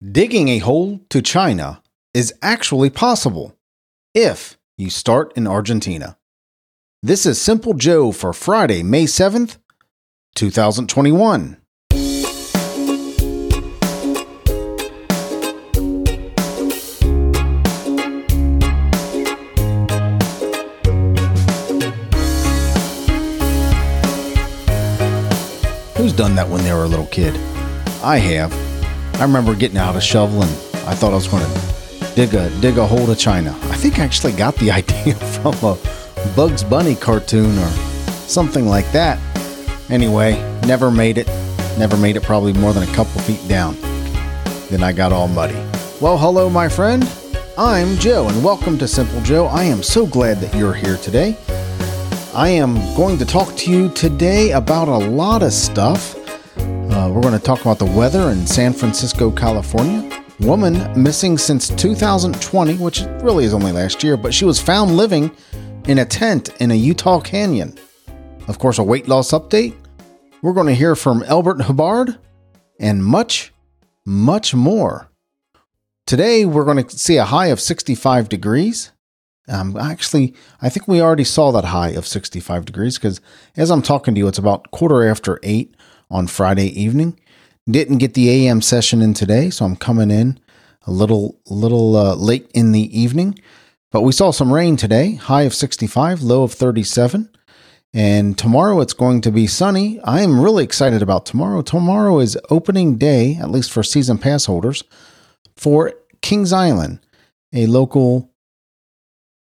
Digging a hole to China is actually possible if you start in Argentina. This is Simple Joe for Friday, May 7th, 2021. Who's done that when they were a little kid? I have. I remember getting out a shovel and I thought I was going to dig a dig a hole to China. I think I actually got the idea from a Bugs Bunny cartoon or something like that. Anyway, never made it. Never made it probably more than a couple feet down. Then I got all muddy. Well, hello, my friend. I'm Joe, and welcome to Simple Joe. I am so glad that you're here today. I am going to talk to you today about a lot of stuff. Uh, we're going to talk about the weather in San Francisco, California. Woman missing since 2020, which really is only last year, but she was found living in a tent in a Utah canyon. Of course, a weight loss update. We're going to hear from Albert Hubbard and much, much more. Today, we're going to see a high of 65 degrees. Um, actually, I think we already saw that high of 65 degrees because as I'm talking to you, it's about quarter after eight on Friday evening. Didn't get the AM session in today, so I'm coming in a little little uh, late in the evening. But we saw some rain today, high of 65, low of 37. And tomorrow it's going to be sunny. I am really excited about tomorrow. Tomorrow is opening day, at least for season pass holders, for Kings Island, a local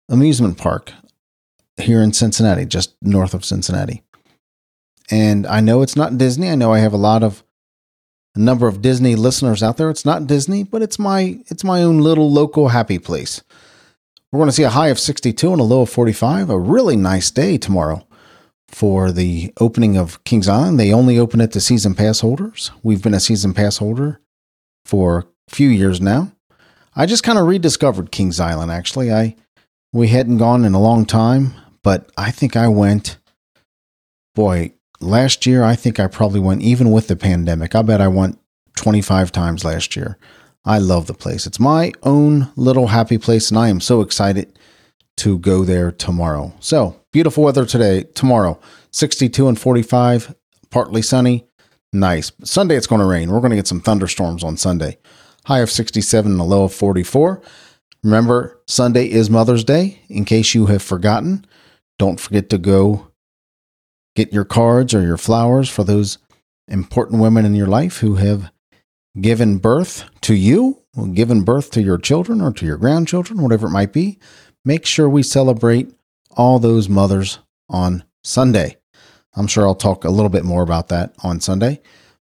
amusement park here in Cincinnati, just north of Cincinnati. And I know it's not Disney. I know I have a lot of a number of Disney listeners out there. It's not Disney, but it's my it's my own little local happy place. We're going to see a high of 62 and a low of 45. A really nice day tomorrow for the opening of Kings Island. They only open it to season pass holders. We've been a season pass holder for a few years now. I just kind of rediscovered Kings Island actually. I we hadn't gone in a long time, but I think I went boy, last year I think I probably went even with the pandemic. I bet I went 25 times last year. I love the place. It's my own little happy place, and I am so excited to go there tomorrow. So, beautiful weather today, tomorrow, 62 and 45, partly sunny. Nice. Sunday, it's going to rain. We're going to get some thunderstorms on Sunday. High of 67 and a low of 44. Remember, Sunday is Mother's Day. In case you have forgotten, don't forget to go get your cards or your flowers for those important women in your life who have given birth to you, given birth to your children or to your grandchildren, whatever it might be, make sure we celebrate all those mothers on Sunday. I'm sure I'll talk a little bit more about that on Sunday.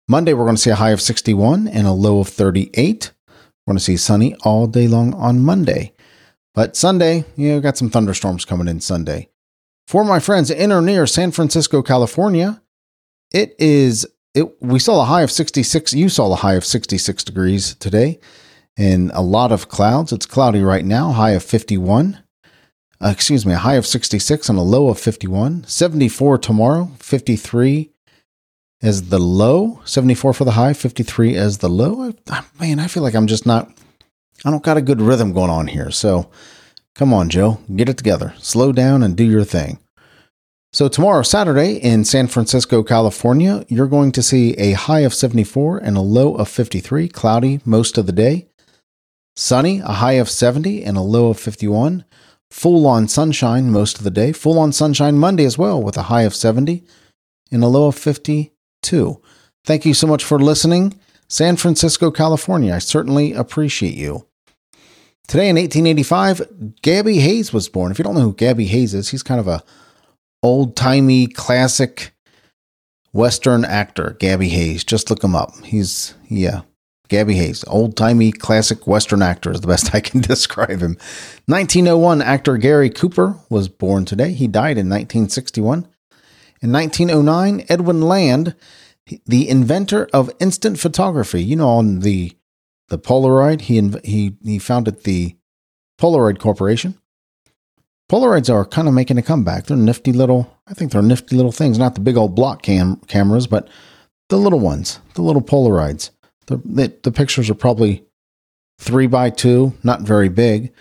Monday, we're going to see a high of 61 and a low of 38. We're going to see sunny all day long on Monday. But Sunday, you know, got some thunderstorms coming in Sunday. For my friends in or near San Francisco, California, it is it, we saw a high of 66. You saw a high of 66 degrees today and a lot of clouds. It's cloudy right now, high of 51. Uh, excuse me, a high of 66 and a low of 51. 74 tomorrow, 53 as the low, 74 for the high, 53 as the low. I, man, I feel like I'm just not, I don't got a good rhythm going on here. So come on, Joe, get it together. Slow down and do your thing. So, tomorrow, Saturday, in San Francisco, California, you're going to see a high of 74 and a low of 53, cloudy most of the day. Sunny, a high of 70 and a low of 51. Full on sunshine most of the day. Full on sunshine Monday as well, with a high of 70 and a low of 52. Thank you so much for listening. San Francisco, California, I certainly appreciate you. Today in 1885, Gabby Hayes was born. If you don't know who Gabby Hayes is, he's kind of a old timey classic Western actor, Gabby Hayes. Just look him up. He's, yeah, Gabby Hayes, old timey classic Western actor is the best I can describe him. 1901, actor Gary Cooper was born today. He died in 1961. In 1909, Edwin Land, the inventor of instant photography, you know, on the the Polaroid, he he he founded the Polaroid Corporation. Polaroids are kind of making a comeback. They're nifty little, I think they're nifty little things, not the big old block cam cameras, but the little ones, the little Polaroids. The, the, the pictures are probably three by two, not very big.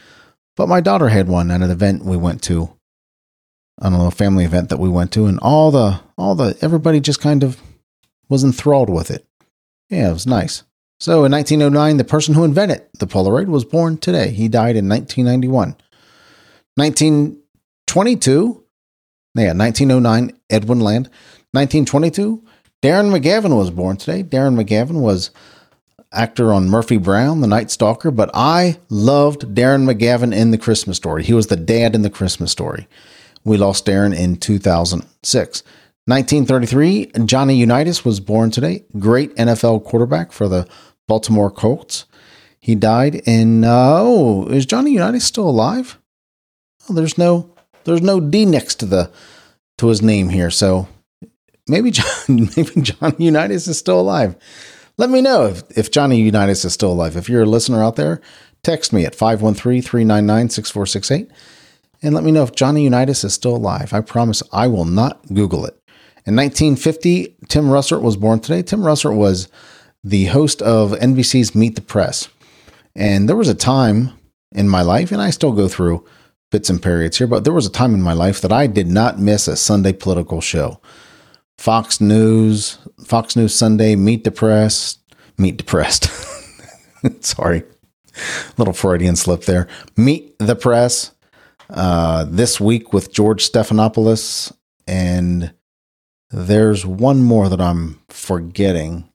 But my daughter had one at an event we went to. I don't know, a family event that we went to, and all the all the everybody just kind of was enthralled with it. Yeah, it was nice. So in 1909, the person who invented the Polaroid was born today. He died in 1991. 1922, yeah, 1909, Edwin Land. 1922, Darren McGavin was born today. Darren McGavin was actor on Murphy Brown, The Night Stalker, but I loved Darren McGavin in The Christmas Story. He was the dad in The Christmas Story. We lost Darren in 2006. 1933, Johnny Unitas was born today. Great NFL quarterback for the Baltimore Colts. He died in, uh, oh, is Johnny Unitas still alive? Oh, there's no, there's no D next to the, to his name here. So maybe John, maybe Johnny Unitas is still alive. Let me know if, if Johnny Unitas is still alive. If you're a listener out there, text me at 513 399 6468 and let me know if Johnny Unitas is still alive. I promise I will not Google it. In 1950, Tim Russert was born today. Tim Russert was the host of NBC's Meet the Press. And there was a time in my life, and I still go through bits and periods here, but there was a time in my life that I did not miss a Sunday political show. Fox News, Fox News Sunday, Meet the Press, Meet Depressed. Sorry, little Freudian slip there. Meet the Press. Uh, this week with George Stephanopoulos, and there's one more that I'm forgetting.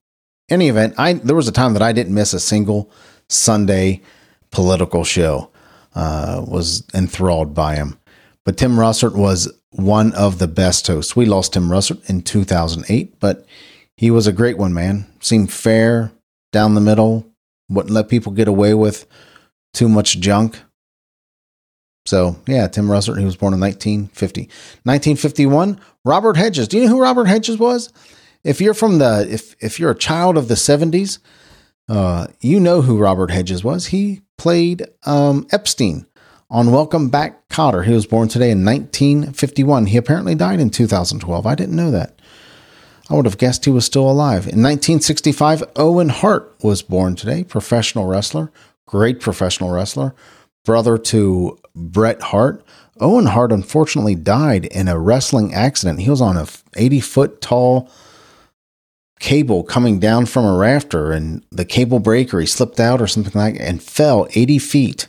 Any event, I there was a time that I didn't miss a single Sunday political show. Uh, was enthralled by him. But Tim Russert was one of the best hosts. We lost Tim Russert in 2008, but he was a great one, man. Seemed fair, down the middle, wouldn't let people get away with too much junk. So, yeah, Tim Russert, he was born in 1950. 1951, Robert Hedges. Do you know who Robert Hedges was? If you're from the, if, if you're a child of the 70s, uh, you know who Robert Hedges was. He played um, Epstein on Welcome Back Kotter. He was born today in 1951. He apparently died in 2012. I didn't know that. I would have guessed he was still alive. In 1965, Owen Hart was born today, professional wrestler, great professional wrestler, brother to Bret Hart. Owen Hart unfortunately died in a wrestling accident. He was on a 80 foot tall cable coming down from a rafter and the cable breaker, he slipped out or something like and fell 80 feet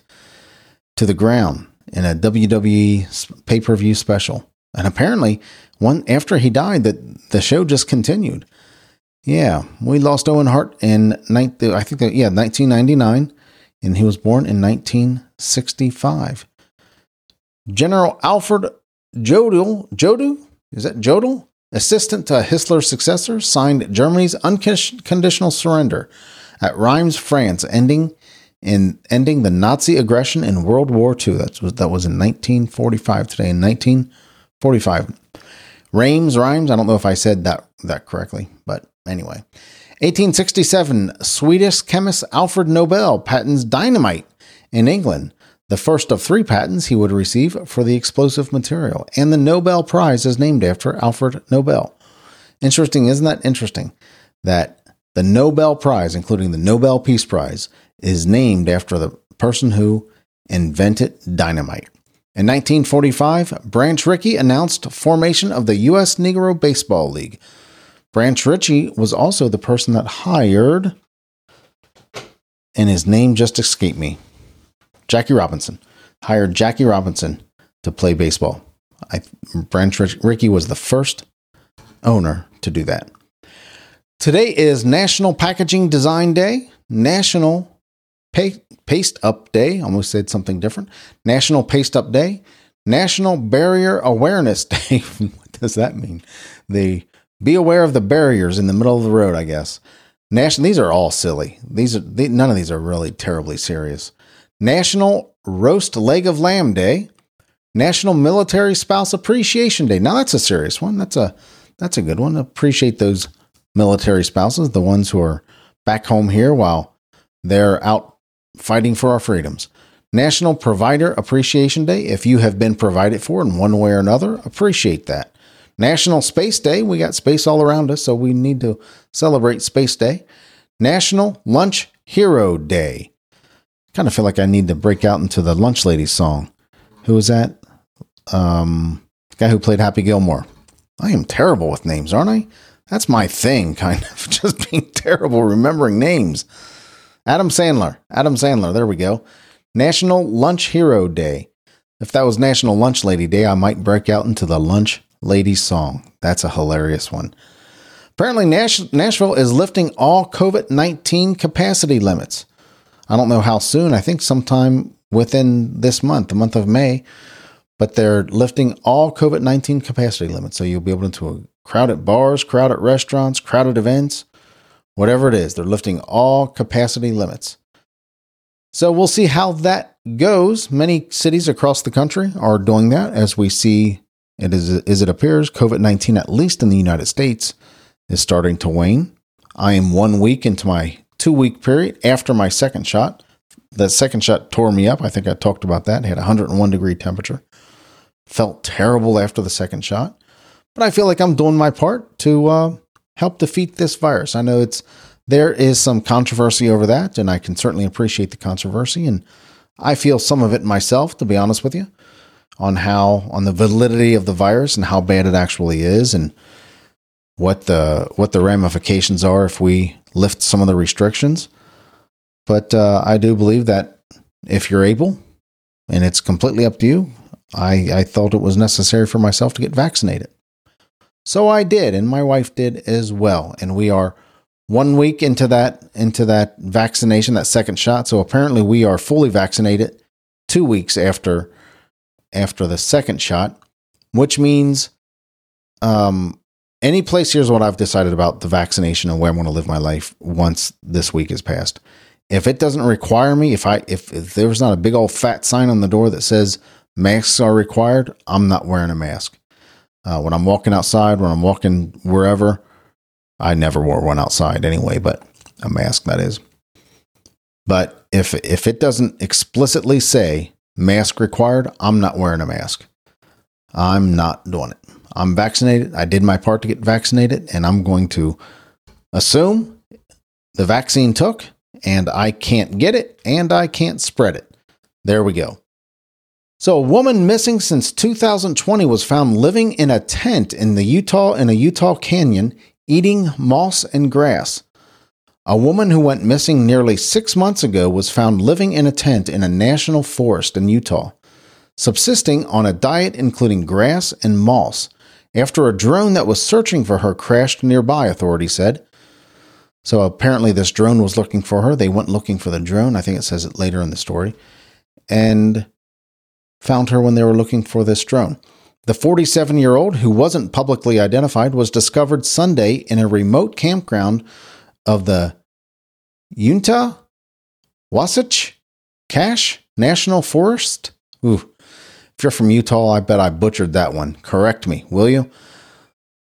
to the ground in a WWE pay per view special. And apparently, one after he died, that the show just continued. Yeah, we lost Owen Hart in I think that, yeah 1999, and he was born in 1965. General Alfred Jodl Jodl is that Jodl assistant to Hitler's successor signed Germany's unconditional surrender at Reims, France, ending in ending the Nazi aggression in World War II. That was that was in 1945. Today in 1945, Reims, Reims. I don't know if I said that that correctly, but anyway. 1867, Swedish chemist Alfred Nobel patents dynamite in England, the first of three patents he would receive for the explosive material, and the Nobel Prize is named after Alfred Nobel. Interesting, isn't that interesting? That the Nobel Prize, including the Nobel Peace Prize, is named after the person who invented dynamite. In 1945, Branch Rickey announced formation of the U.S. Negro Baseball League. Branch Rickey was also the person that hired, and his name just escaped me, Jackie Robinson. Hired Jackie Robinson to play baseball. I, Branch Rickey was the first owner to do that. Today is National Packaging Design Day, National Paste Up Day. Almost said something different. National Paste Up Day. National Barrier Awareness Day. what does that mean? The be aware of the barriers in the middle of the road. I guess. National. These are all silly. These are they, none of these are really terribly serious. National Roast Leg of Lamb Day. National Military Spouse Appreciation Day. Now that's a serious one. That's a that's a good one. Appreciate those military spouses, the ones who are back home here while they're out fighting for our freedoms. National Provider Appreciation Day. If you have been provided for in one way or another, appreciate that. National Space Day. We got space all around us, so we need to celebrate Space Day. National Lunch Hero Day. Kind of feel like I need to break out into the Lunch Ladies song. Who was that? Um, guy who played Happy Gilmore. I am terrible with names, aren't I? That's my thing, kind of just being terrible remembering names. Adam Sandler. Adam Sandler. There we go. National Lunch Hero Day. If that was National Lunch Lady Day, I might break out into the Lunch Lady song. That's a hilarious one. Apparently, Nash- Nashville is lifting all COVID 19 capacity limits. I don't know how soon. I think sometime within this month, the month of May, but they're lifting all COVID 19 capacity limits. So you'll be able to go crowded bars, crowded restaurants, crowded events, whatever it is. They're lifting all capacity limits. So we'll see how that goes. Many cities across the country are doing that as we see it is as it appears COVID 19 at least in the United States is starting to wane. I am 1 week into my 2 week period after my second shot. The second shot tore me up. I think I talked about that. I had 101 degree temperature. Felt terrible after the second shot, but I feel like I'm doing my part to uh, help defeat this virus. I know it's there is some controversy over that, and I can certainly appreciate the controversy, and I feel some of it myself, to be honest with you, on how on the validity of the virus and how bad it actually is, and what the what the ramifications are if we lift some of the restrictions. But uh, I do believe that if you're able, and it's completely up to you, I, I thought it was necessary for myself to get vaccinated. So I did, and my wife did as well. And we are one week into that into that vaccination, that second shot. So apparently we are fully vaccinated two weeks after after the second shot, which means um any place here's what I've decided about the vaccination and where I'm going to live my life once this week is passed. If it doesn't require me, if I if, if there's not a big old fat sign on the door that says masks are required, I'm not wearing a mask. Uh, when I'm walking outside, when I'm walking wherever, I never wore one outside anyway, but a mask that is. But if if it doesn't explicitly say mask required, I'm not wearing a mask. I'm not doing it. I'm vaccinated. I did my part to get vaccinated, and I'm going to assume the vaccine took, and I can't get it, and I can't spread it. There we go. So, a woman missing since 2020 was found living in a tent in the Utah in a Utah canyon eating moss and grass. A woman who went missing nearly 6 months ago was found living in a tent in a national forest in Utah, subsisting on a diet including grass and moss after a drone that was searching for her crashed nearby, authorities said. So apparently, this drone was looking for her. They went looking for the drone. I think it says it later in the story. And found her when they were looking for this drone. The 47 year old, who wasn't publicly identified, was discovered Sunday in a remote campground of the Uinta Wasatch Cache National Forest. Ooh, if you're from Utah, I bet I butchered that one. Correct me, will you?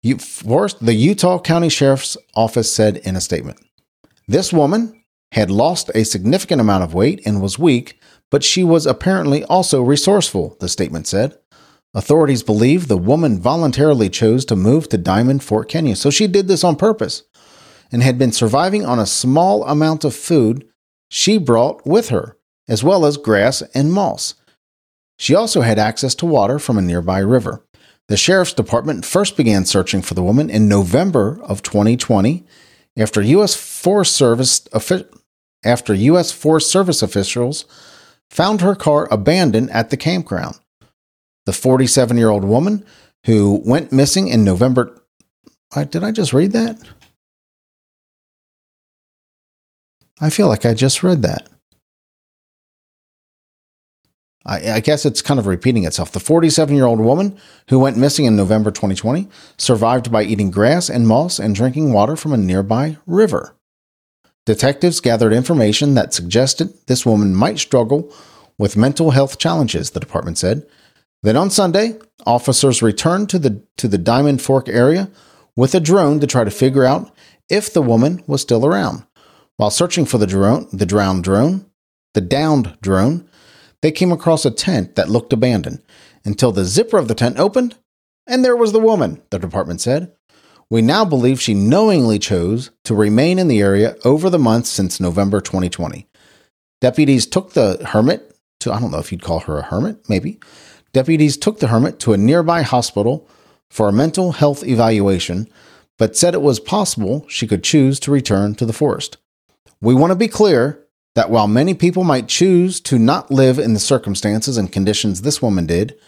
you the Utah County Sheriff's Office said in a statement This woman had lost a significant amount of weight and was weak, but she was apparently also resourceful, the statement said. Authorities believe the woman voluntarily chose to move to Diamond Fork Canyon, so she did this on purpose and had been surviving on a small amount of food she brought with her, as well as grass and moss. She also had access to water from a nearby river. The sheriff's department first began searching for the woman in November of 2020 after U.S. Forest Service after U.S. Forest Service officials found her car abandoned at the campground. The 47 year old woman who went missing in November. Did I just read that? I feel like I just read that. I, I guess it's kind of repeating itself. The 47 year old woman who went missing in November 2020 survived by eating grass and moss and drinking water from a nearby river. Detectives gathered information that suggested this woman might struggle with mental health challenges, the department said. Then on Sunday, officers returned to the to the Diamond Fork area with a drone to try to figure out if the woman was still around. While searching for the drone, the drowned drone, the downed drone, they came across a tent that looked abandoned until the zipper of the tent opened and there was the woman, the department said. We now believe she knowingly chose to remain in the area over the months since November 2020. Deputies took the hermit to, I don't know if you'd call her a hermit, maybe. Deputies took the hermit to a nearby hospital for a mental health evaluation, but said it was possible she could choose to return to the forest. We want to be clear that while many people might choose to not live in the circumstances and conditions this woman did,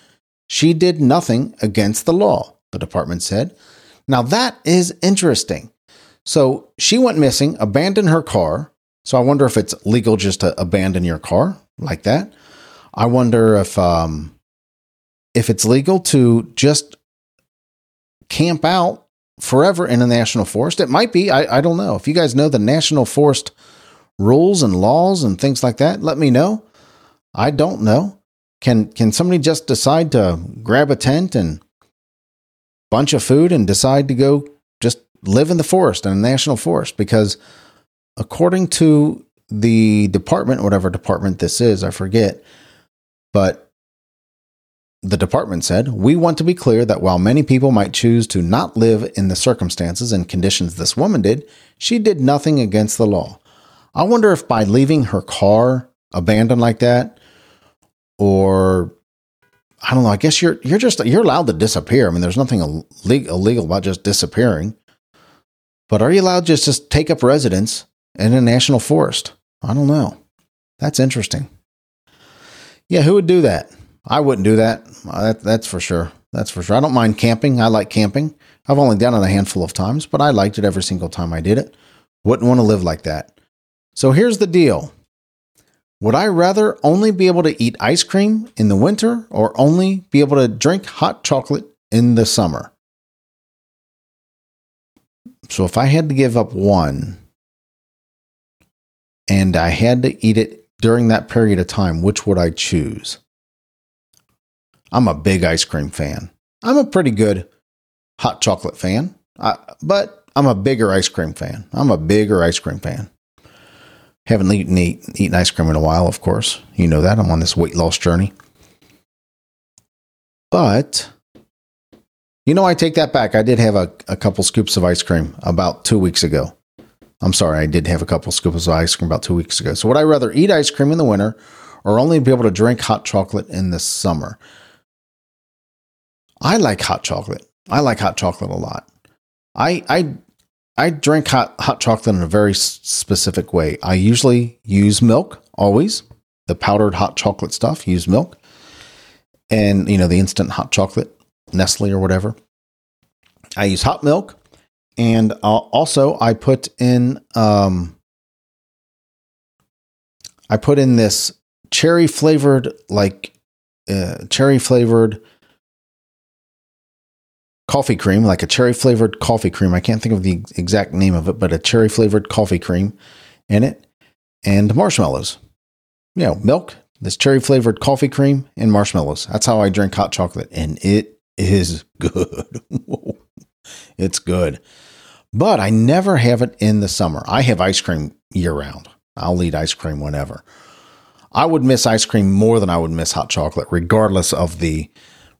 she did nothing against the law, the department said. Now that is interesting. So she went missing, abandoned her car. So I wonder if it's legal just to abandon your car like that. I wonder if um, if it's legal to just camp out forever in a national forest. It might be. I, I don't know. If you guys know the national forest rules and laws and things like that, let me know. I don't know. Can can somebody just decide to grab a tent and bunch of food and decide to go just live in the forest in a national forest? Because according to the department, whatever department this is, I forget, but the department said, We want to be clear that while many people might choose to not live in the circumstances and conditions this woman did, she did nothing against the law. I wonder if by leaving her car abandoned like that, or I don't know, I guess you're you're just you're allowed to disappear. I mean, there's nothing illegal about just disappearing. But are you allowed just to take up residence in a national forest? I don't know. That's interesting. Yeah, who would do that? I wouldn't do that. Uh, that. That's for sure. That's for sure. I don't mind camping. I like camping. I've only done it a handful of times, but I liked it every single time I did it. Wouldn't want to live like that. So here's the deal Would I rather only be able to eat ice cream in the winter or only be able to drink hot chocolate in the summer? So if I had to give up one and I had to eat it during that period of time, which would I choose? I'm a big ice cream fan. I'm a pretty good hot chocolate fan, but I'm a bigger ice cream fan. I'm a bigger ice cream fan. Haven't eaten, eat, eaten ice cream in a while, of course. You know that. I'm on this weight loss journey. But, you know, I take that back. I did have a, a couple scoops of ice cream about two weeks ago. I'm sorry, I did have a couple scoops of ice cream about two weeks ago. So, would I rather eat ice cream in the winter or only be able to drink hot chocolate in the summer? I like hot chocolate. I like hot chocolate a lot. I I I drink hot hot chocolate in a very specific way. I usually use milk always. The powdered hot chocolate stuff, use milk. And you know, the instant hot chocolate, Nestle or whatever. I use hot milk and uh, also I put in um I put in this cherry flavored like uh, cherry flavored coffee cream, like a cherry flavored coffee cream. I can't think of the exact name of it, but a cherry flavored coffee cream in it and marshmallows. You know, milk, this cherry flavored coffee cream, and marshmallows. That's how I drink hot chocolate, and it is good. it's good. But I never have it in the summer. I have ice cream year round. I'll eat ice cream whenever. I would miss ice cream more than I would miss hot chocolate, regardless of the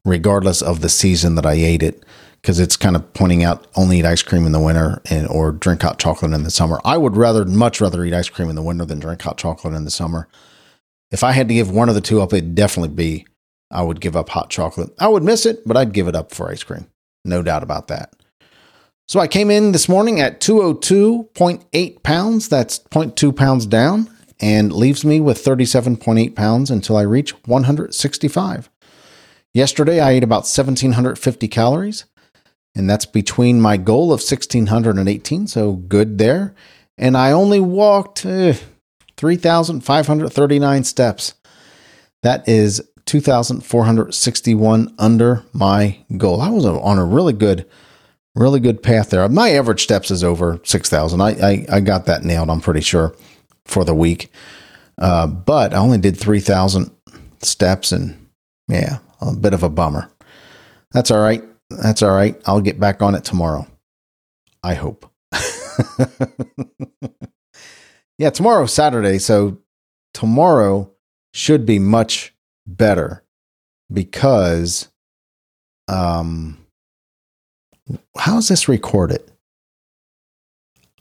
regardless of the season that I ate it, because it's kind of pointing out only eat ice cream in the winter and or drink hot chocolate in the summer. I would rather much rather eat ice cream in the winter than drink hot chocolate in the summer. If I had to give one of the two up, it'd definitely be I would give up hot chocolate. I would miss it, but I'd give it up for ice cream. No doubt about that. So I came in this morning at 202.8 pounds. That's 0.2 pounds down and leaves me with 37.8 pounds until I reach 165. Yesterday, I ate about 1,750 calories, and that's between my goal of 1,618, so good there. And I only walked eh, 3,539 steps. That is 2,461 under my goal. I was on a really good, really good path there. My average steps is over 6,000. I, I, I got that nailed, I'm pretty sure, for the week. Uh, but I only did 3,000 steps, and yeah, a bit of a bummer. That's all right. That's all right. I'll get back on it tomorrow. I hope. yeah, tomorrow's Saturday, so tomorrow should be much better because um how's this recorded?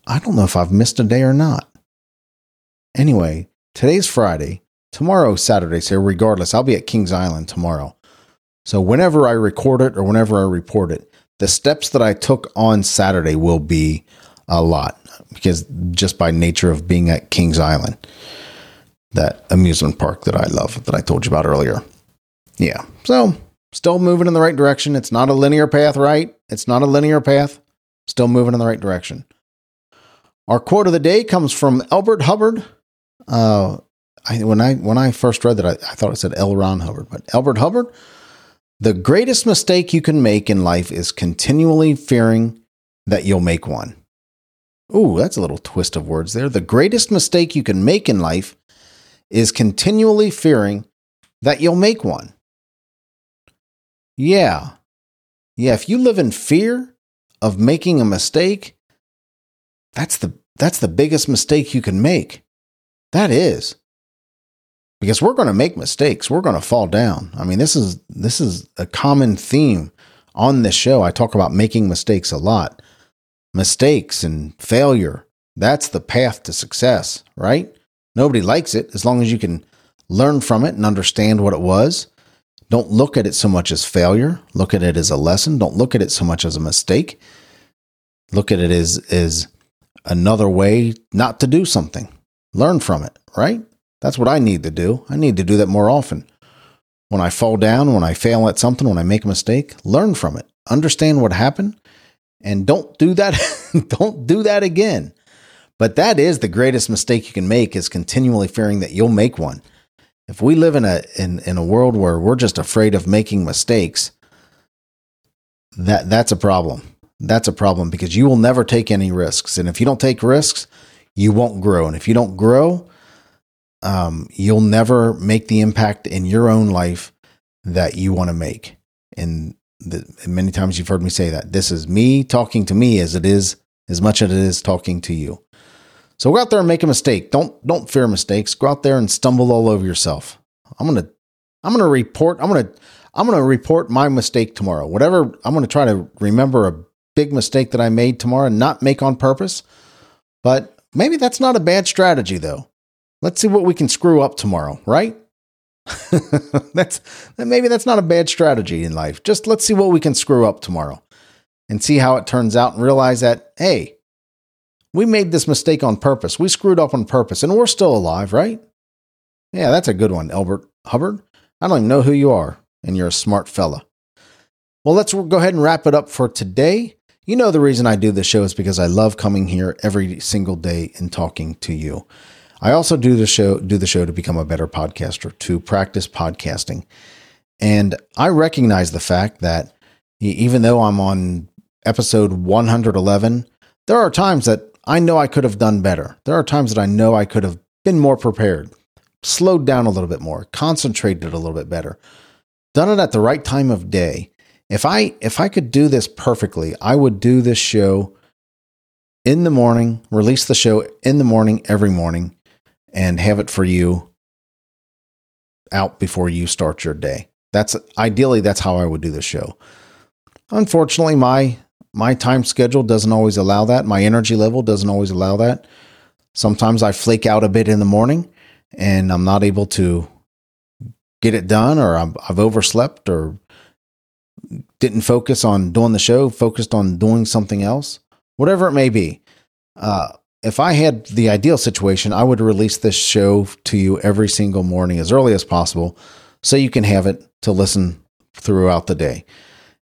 I don't know if I've missed a day or not. Anyway, today's Friday, tomorrow Saturday. So regardless, I'll be at Kings Island tomorrow. So whenever I record it or whenever I report it, the steps that I took on Saturday will be a lot because just by nature of being at Kings Island, that amusement park that I love that I told you about earlier. Yeah. So still moving in the right direction. It's not a linear path, right? It's not a linear path. Still moving in the right direction. Our quote of the day comes from Elbert Hubbard. Uh, I, when I when I first read that, I, I thought it said L. Ron Hubbard, but Elbert Hubbard. The greatest mistake you can make in life is continually fearing that you'll make one. Ooh, that's a little twist of words there. The greatest mistake you can make in life is continually fearing that you'll make one. Yeah. Yeah, if you live in fear of making a mistake, that's the that's the biggest mistake you can make. That is because we're going to make mistakes. We're going to fall down. I mean, this is this is a common theme on this show. I talk about making mistakes a lot. Mistakes and failure. That's the path to success, right? Nobody likes it as long as you can learn from it and understand what it was. Don't look at it so much as failure. Look at it as a lesson. Don't look at it so much as a mistake. Look at it as, as another way not to do something. Learn from it, right? That's what I need to do. I need to do that more often. When I fall down, when I fail at something, when I make a mistake, learn from it. Understand what happened and don't do that don't do that again. But that is the greatest mistake you can make is continually fearing that you'll make one. If we live in a in, in a world where we're just afraid of making mistakes, that that's a problem. That's a problem because you will never take any risks. And if you don't take risks, you won't grow. And if you don't grow, um, you'll never make the impact in your own life that you want to make. And the, many times you've heard me say that this is me talking to me as it is as much as it is talking to you. So go out there and make a mistake. Don't don't fear mistakes. Go out there and stumble all over yourself. I'm gonna I'm gonna report. I'm gonna I'm gonna report my mistake tomorrow. Whatever I'm gonna try to remember a big mistake that I made tomorrow and not make on purpose. But maybe that's not a bad strategy though. Let's see what we can screw up tomorrow, right? that's maybe that's not a bad strategy in life. Just let's see what we can screw up tomorrow and see how it turns out and realize that hey, we made this mistake on purpose. We screwed up on purpose and we're still alive, right? Yeah, that's a good one, Elbert Hubbard. I don't even know who you are, and you're a smart fella. Well, let's go ahead and wrap it up for today. You know, the reason I do this show is because I love coming here every single day and talking to you. I also do the show do the show to become a better podcaster, to practice podcasting. And I recognize the fact that even though I'm on episode 111, there are times that I know I could have done better. There are times that I know I could have been more prepared, slowed down a little bit more, concentrated a little bit better, done it at the right time of day. If I if I could do this perfectly, I would do this show in the morning, release the show in the morning every morning and have it for you out before you start your day. That's ideally that's how I would do the show. Unfortunately, my my time schedule doesn't always allow that. My energy level doesn't always allow that. Sometimes I flake out a bit in the morning and I'm not able to get it done or i have overslept or didn't focus on doing the show, focused on doing something else, whatever it may be. Uh, if I had the ideal situation, I would release this show to you every single morning as early as possible so you can have it to listen throughout the day.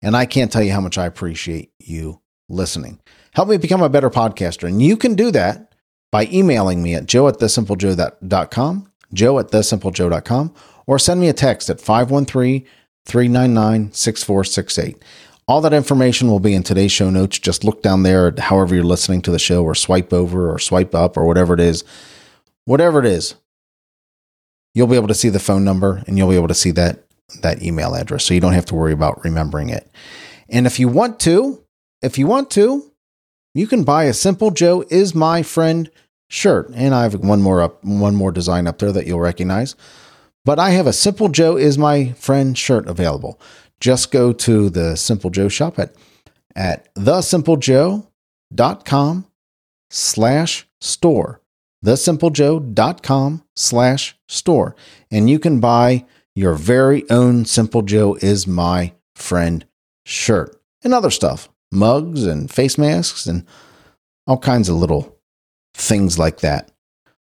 And I can't tell you how much I appreciate you listening. Help me become a better podcaster. And you can do that by emailing me at joe at thesimplejoe.com, joe at thesimplejoe.com, or send me a text at 513 399 6468. All that information will be in today's show notes. Just look down there however you're listening to the show, or swipe over, or swipe up, or whatever it is. Whatever it is, you'll be able to see the phone number and you'll be able to see that that email address. So you don't have to worry about remembering it. And if you want to, if you want to, you can buy a Simple Joe is my friend shirt. And I have one more up, one more design up there that you'll recognize. But I have a Simple Joe is my friend shirt available just go to the Simple Joe shop at, at thesimplejoe.com slash store. thesimplejoe.com slash store. And you can buy your very own Simple Joe is my friend shirt and other stuff, mugs and face masks and all kinds of little things like that.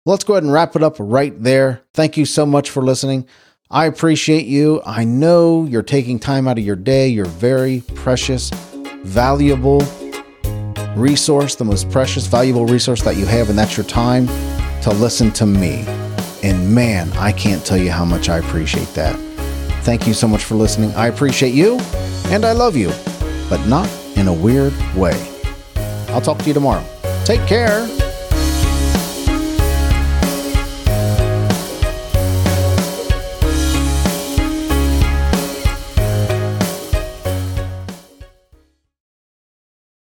Let's go ahead and wrap it up right there. Thank you so much for listening. I appreciate you. I know you're taking time out of your day, your very precious, valuable resource, the most precious, valuable resource that you have, and that's your time to listen to me. And man, I can't tell you how much I appreciate that. Thank you so much for listening. I appreciate you and I love you, but not in a weird way. I'll talk to you tomorrow. Take care.